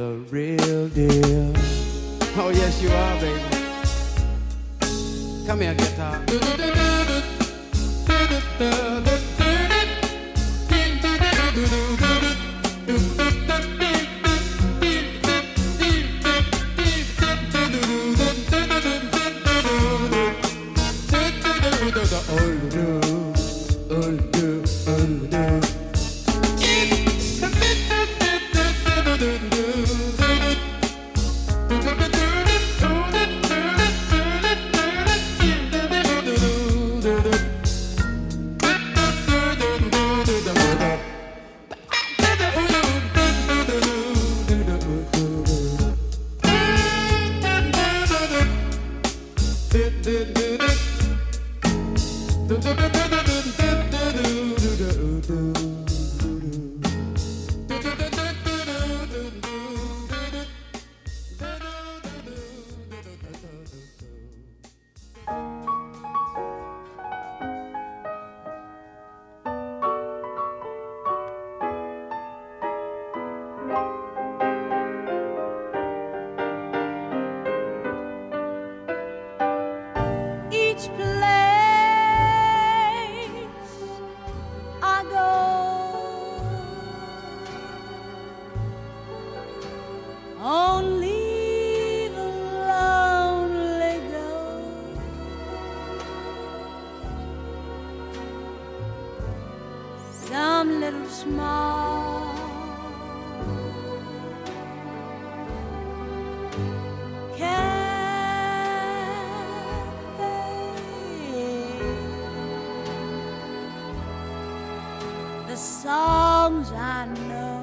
the real deal. Oh, yes, you are, baby. Come here, guitar. Songs I know.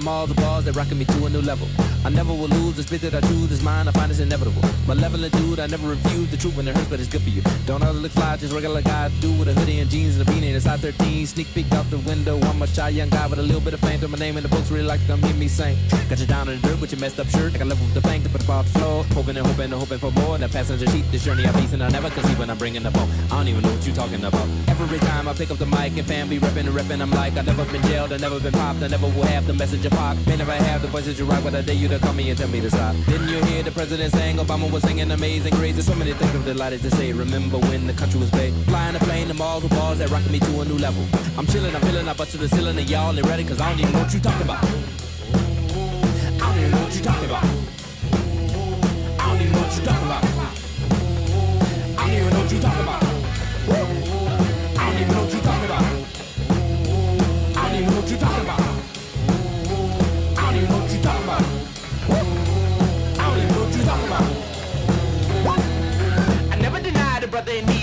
Flying a plane to Mars, the bars that rocking me to a new level. I never will lose the spit that I choose is mine. I find it's inevitable. Malevolent dude, I never refuse the truth when it hurts, but it's good for you. Don't to look fly, just regular guy dude with a hoodie and jeans and a beanie. It's I 13, sneak peek out the window. I'm a shy young guy with a little bit of fame. Throw my name in the books, really like to come hear me sing. Got you down in the dirt with your messed up shirt. I left with the bank to put the the floor. Hoping and hoping and hoping for more. And that passenger seat, this journey I face and I never conceive when I'm bringing the phone. I don't even know what you're talking about. Every time I pick up the mic and family repping and repping, I'm like, I never been jailed, I never been popped, I never will have the message of pop. May never have the voice that you rock, but I dare you to come me and tell me to stop. Didn't you hear the president saying Obama was singing amazing grace? So many things I'm delighted to say. Remember when the country was big? Flying a plane to Mars with bars that rocking me to a new level. I'm chilling, I'm feeling, I bust to the ceiling and y'all ain't ready, cause I don't even know what you talking about. I don't even know what you talking about. I don't even know what you talking about. I don't even know what you talking about. I don't even know what you talking about. I don't even know what you talking about.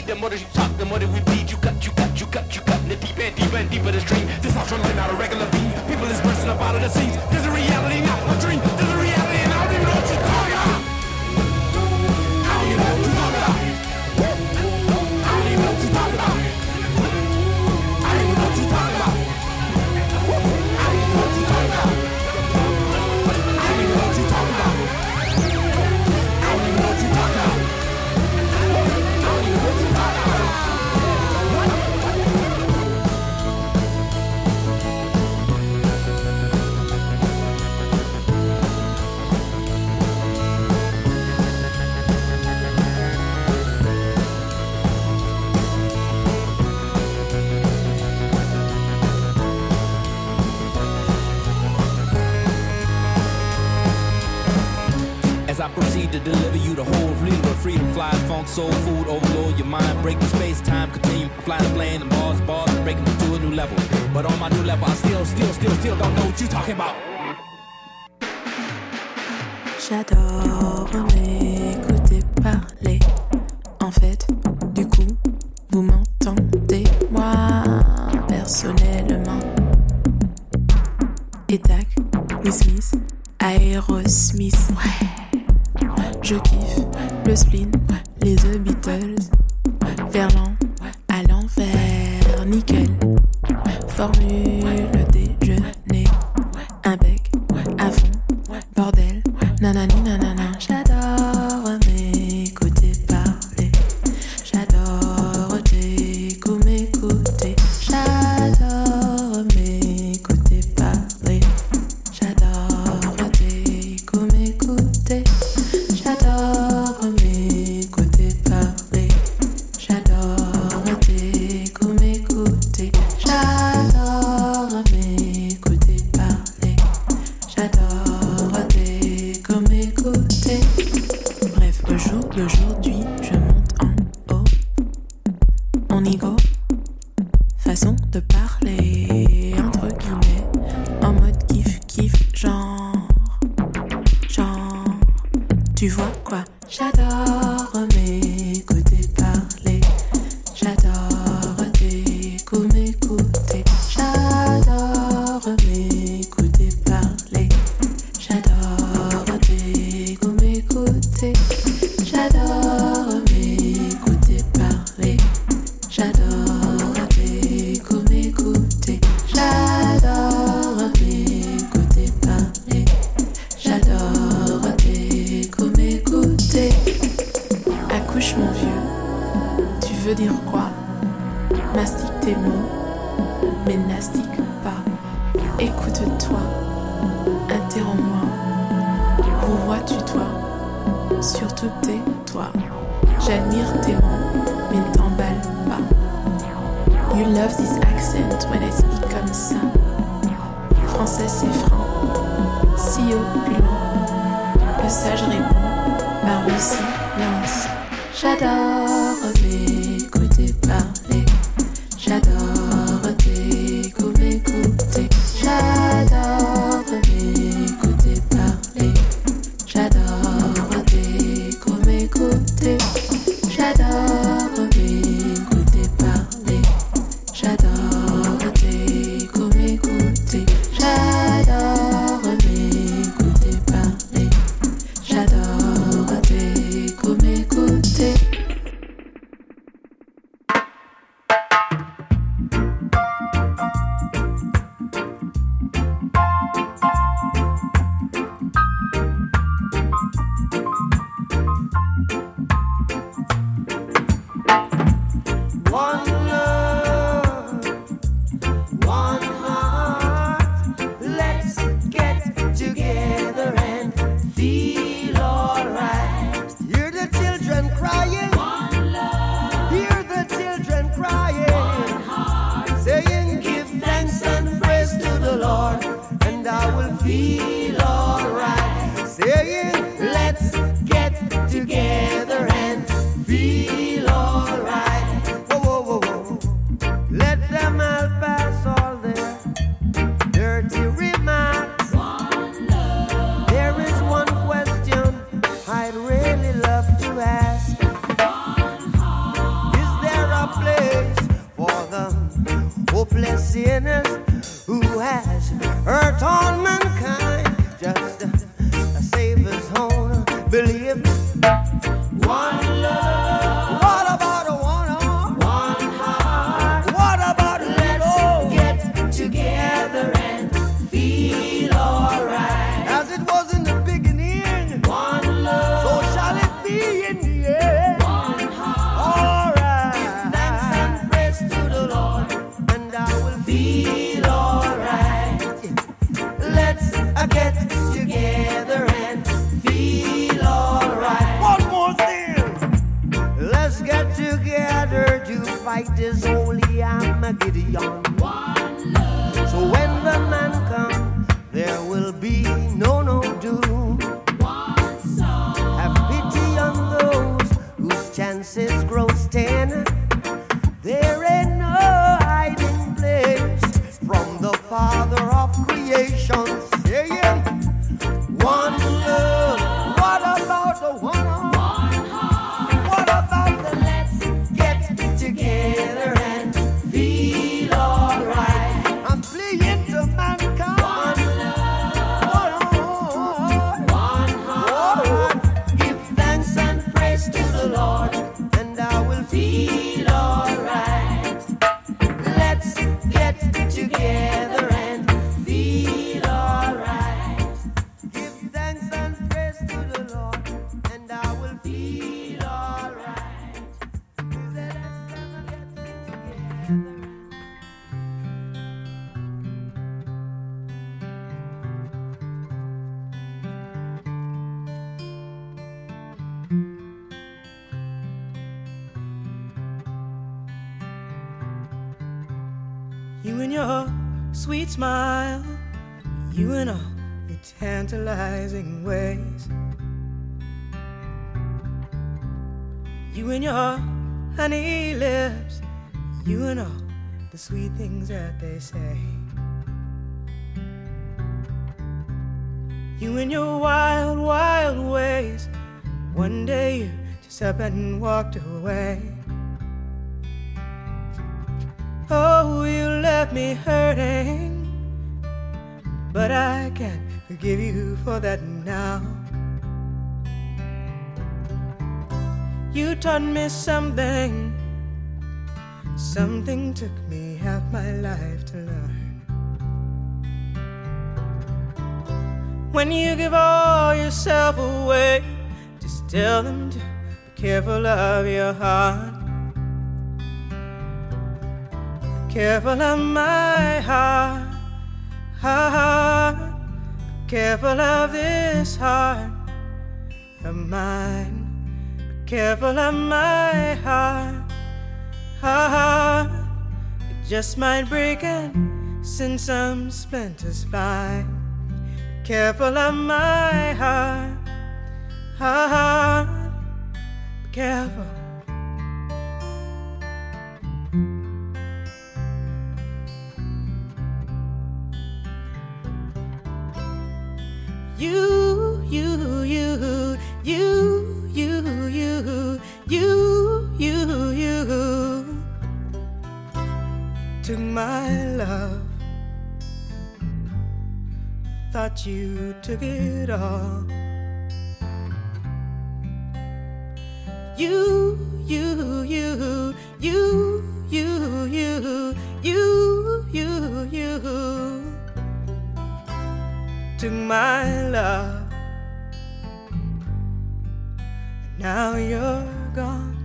The more that you talk, the more that we bleed. You cut, you cut, you cut, you cut. In the deep end, deeper and deeper the stream. This house running not a regular beat. People is bursting up out of the seats. There's a reality, not a dream. There's a reality, soul food, overload your mind, break the space time continuum. Fly the plane and bars, bars, breaking to a new level. But on my new level, I still, still, still, still don't know what you talking about. Tu vois quoi. J'adore mes and all the sweet things that they say. You and your wild, wild ways. One day you just up and walked away. Oh, you left me hurting. But I can't forgive you for that now. You taught me something. Something took me half my life to learn. When you give all yourself away, just tell them to be careful of your heart. Be Careful of my heart, heart. Careful of this heart of mine. Be Careful of my heart, heart. It just might break and send some splinters flying. Careful of my heart, heart. Be careful. Thought you took it all. You, you, you, you, you, you, you, you, you took my love. Now you're gone.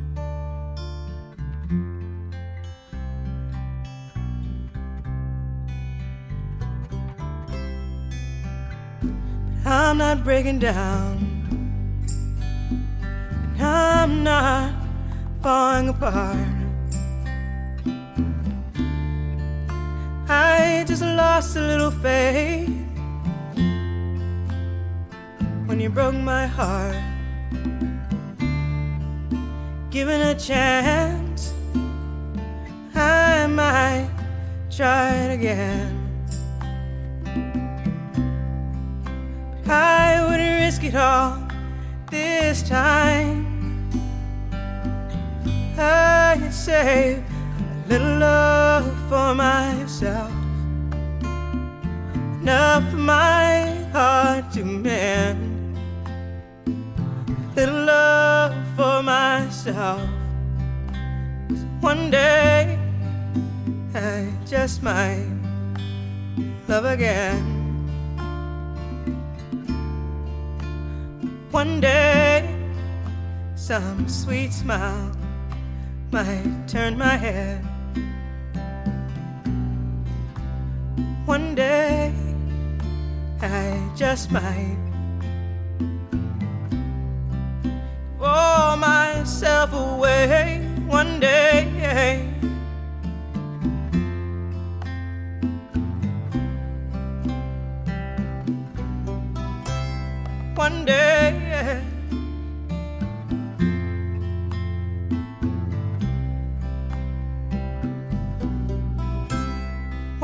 Not breaking down. And I'm not falling apart. I just lost a little faith when you broke my heart. Given a chance, I might try it again. Risk it all this time. I'd save a little love for myself enough for my heart to mend. a Little love for myself. one day I just might love again. One day, some sweet smile might turn my head. One day, I just might pour myself away. One day, one day,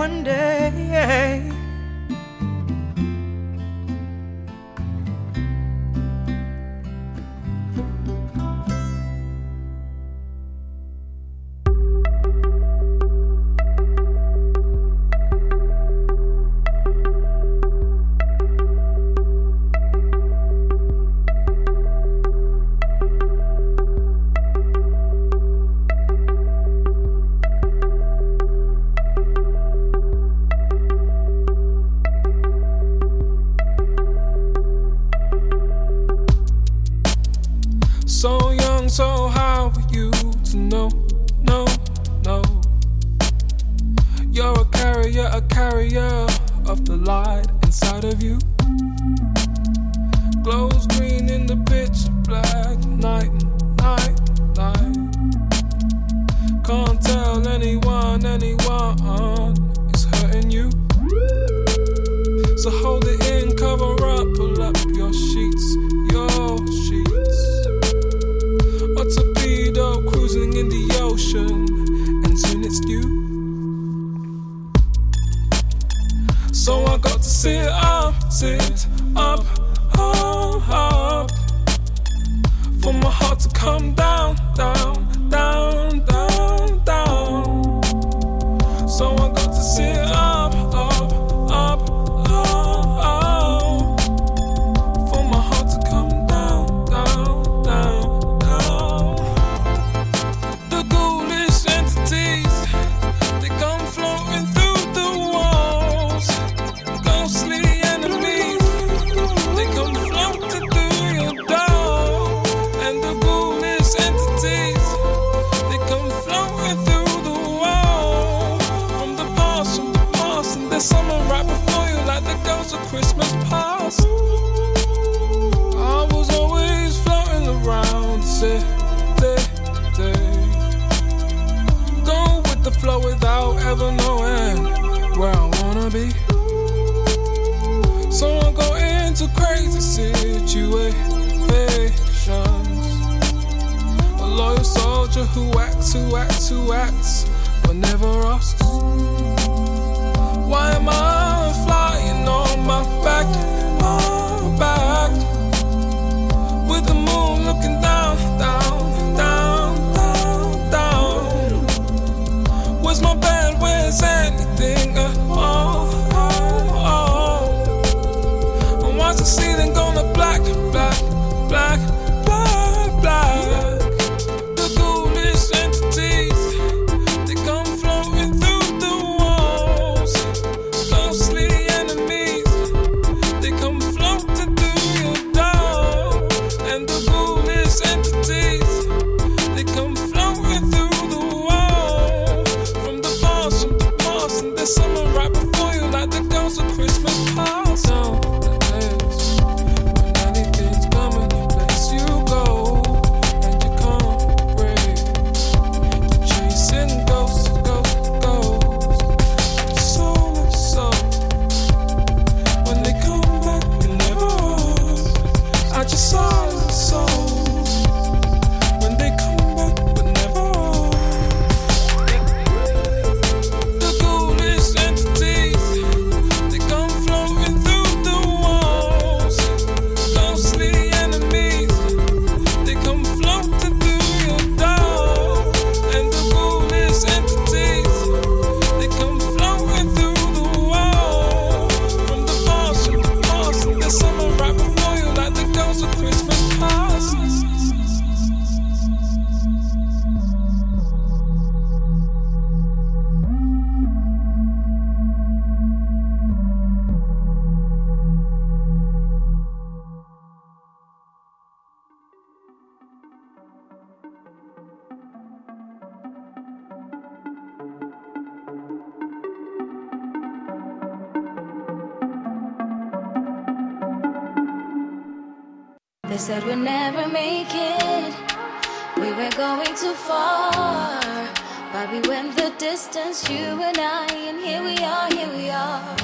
one day. So how are you to know? No, no. You're a carrier, a carrier of the light inside of you. Glows green in the pitch black night, night, night. Can't tell anyone, anyone is hurting you. So hold it. in. Sit up, sit up, up, up. For my heart to come down. We said we'd never make it. We were going too far. But we went the distance, you and I, and here we are, here we are.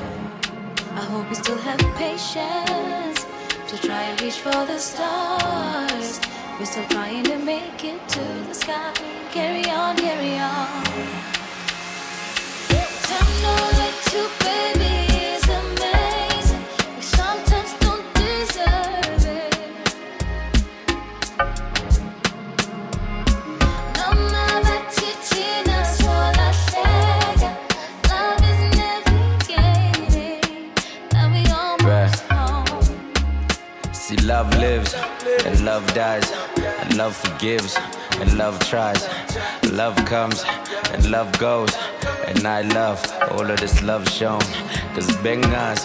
I hope you still have patience to try and reach for the stars. We're still trying to make it to the sky. Carry on, carry on. Time to let you baby. lives, and love dies, and love forgives, and love tries. Love comes, and love goes, and I love all of this love shown. Cause bengas,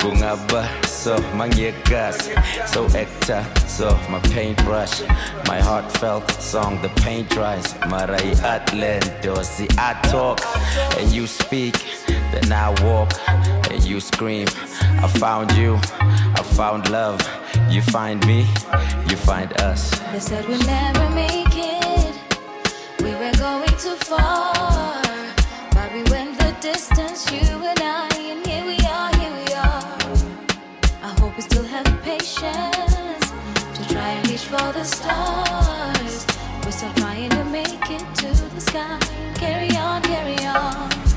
gungaba, so gas so ekta, so my paintbrush, my heartfelt song, the paint dries. Marai does see I talk, and you speak, then I walk, and you scream. I found you, I found love. You find me, you find us. They said we'll never make it. We were going too far. But we went the distance, you and I, and here we are, here we are. I hope we still have patience to try and reach for the stars. We're still trying to make it to the sky. Carry on, carry on.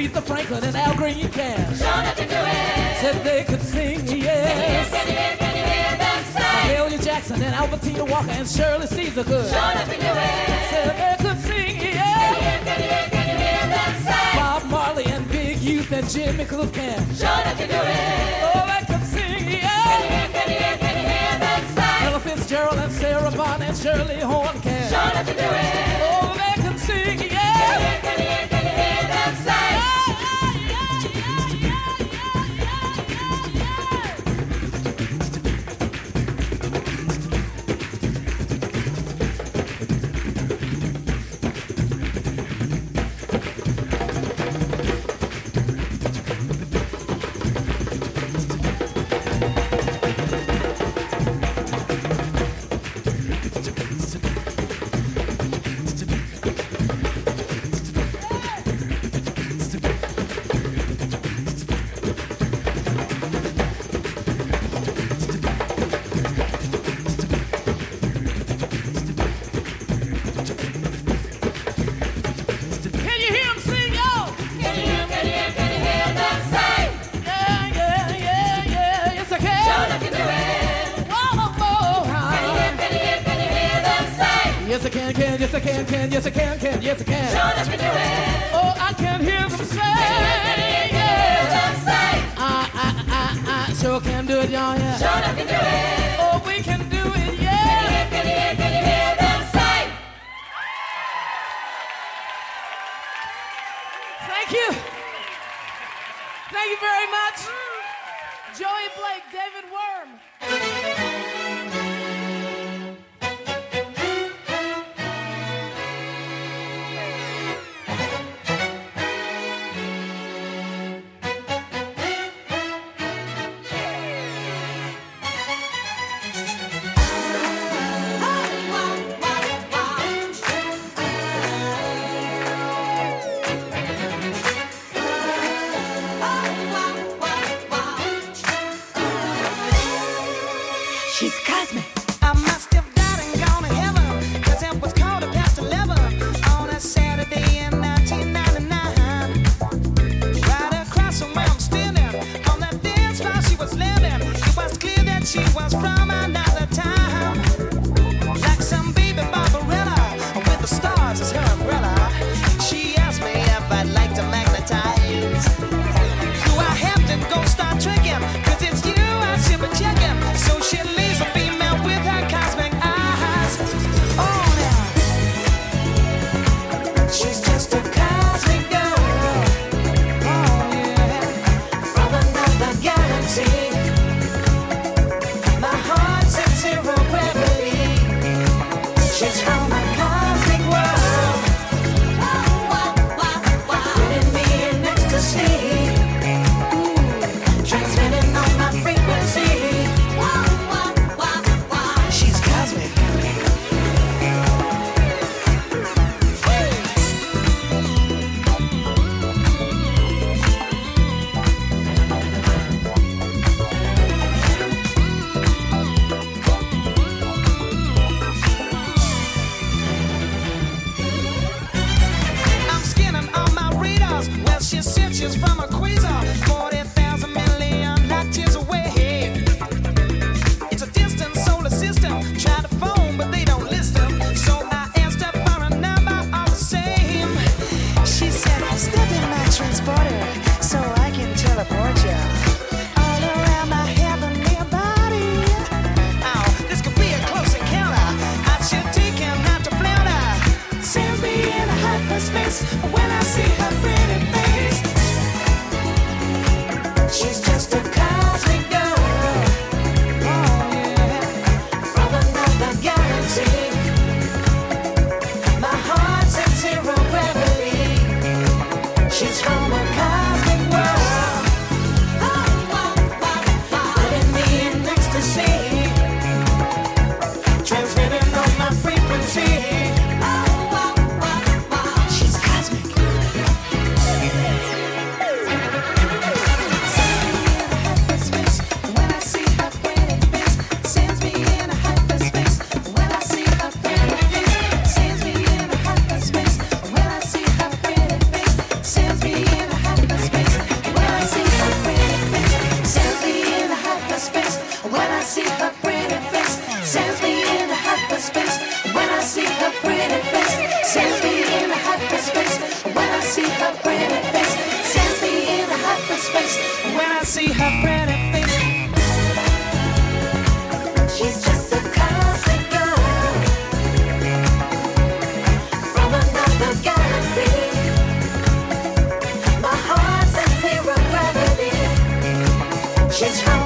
Aretha Franklin and Al Green can. Sure can do it. Said they could sing, yes. Can you hear, can you hear, them sing? Mahalia Jackson and Albertina Walker and Shirley Caesar could. Sure can do it. Said they could sing, yeah. Can you hear, can you hear, Can you hear them sing? Bob Marley and Big Youth and Jimmy Cliff can. Sure you do it. Oh, they could sing, yeah. Can you hear, can you hear, can you hear them sing? Ella Fitzgerald and Sarah Vaughan and Shirley Horn can. Sure you do it. Oh, they could sing, yeah. Can you hear, can you hear, can, yes I can, can, yes I can. Sure that you do it. Oh, I can hear them say. Hear them say. I, I, I, I sure can do it, y'all, yeah. Sure that we do it. Oh, we can do it, yeah. Can you hear, can you hear, can you hear them say? Thank you. Thank you very much. Joey Blake, David Worm. It's from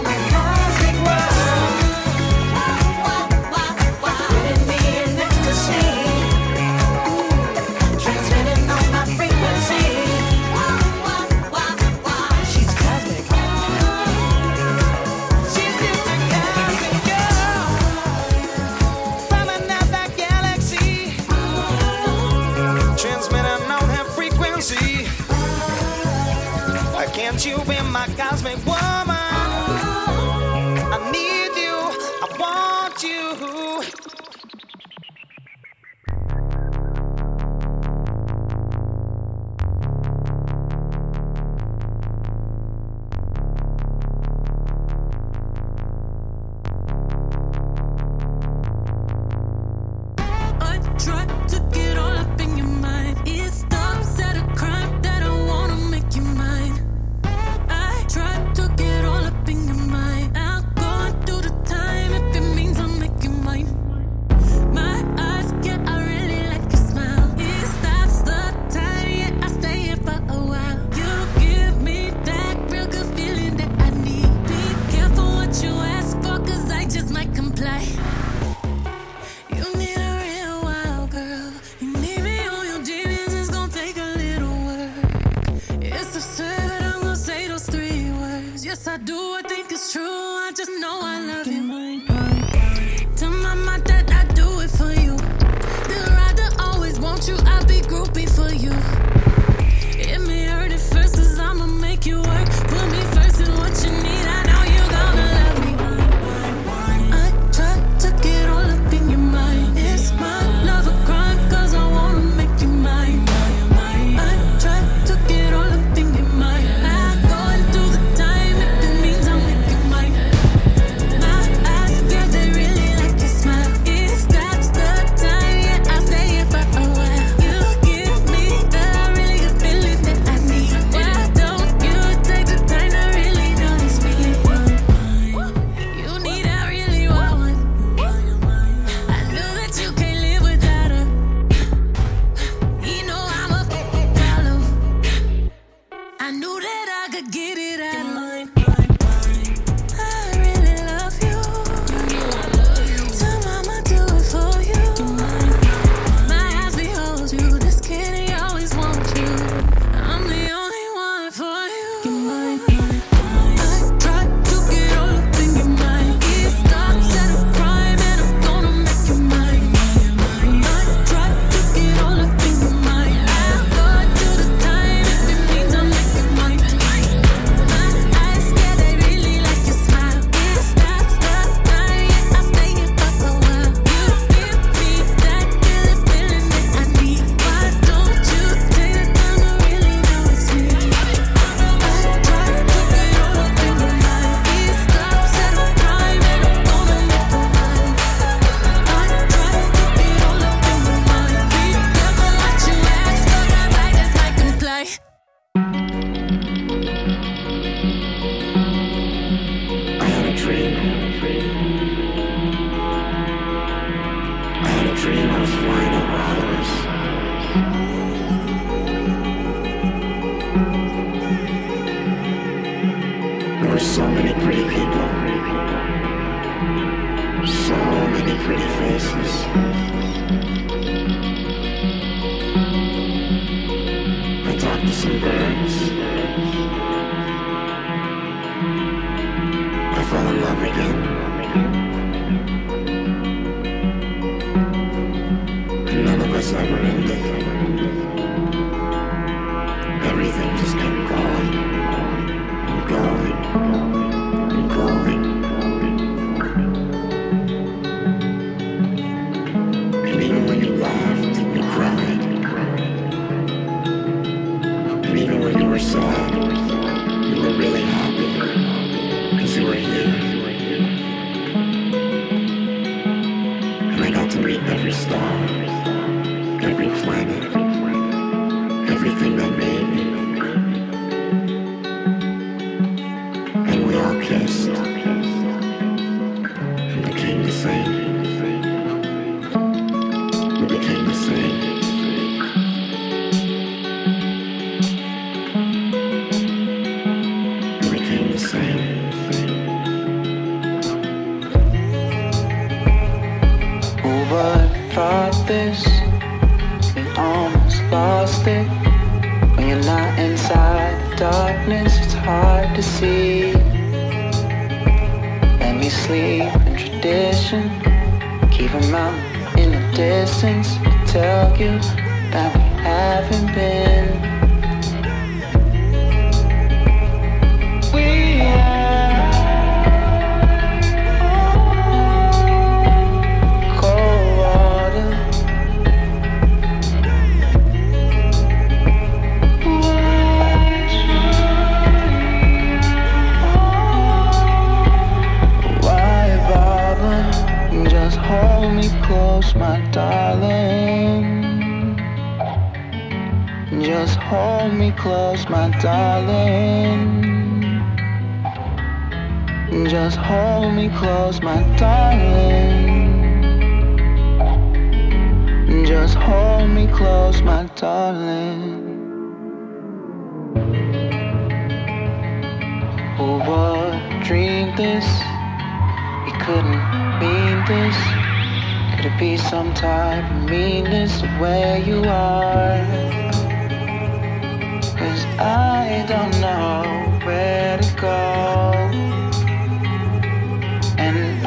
So many pretty people. So many pretty faces. I talked to some birds. I fell in love again. And none of us ever ended. Just hold me close, my darling. Just hold me close, my darling. Oh, Who would dream this? It couldn't mean this. Could it be some type of meanness where you are? Cause I don't know where to go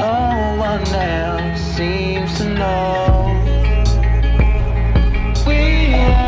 no one else seems to know. We are.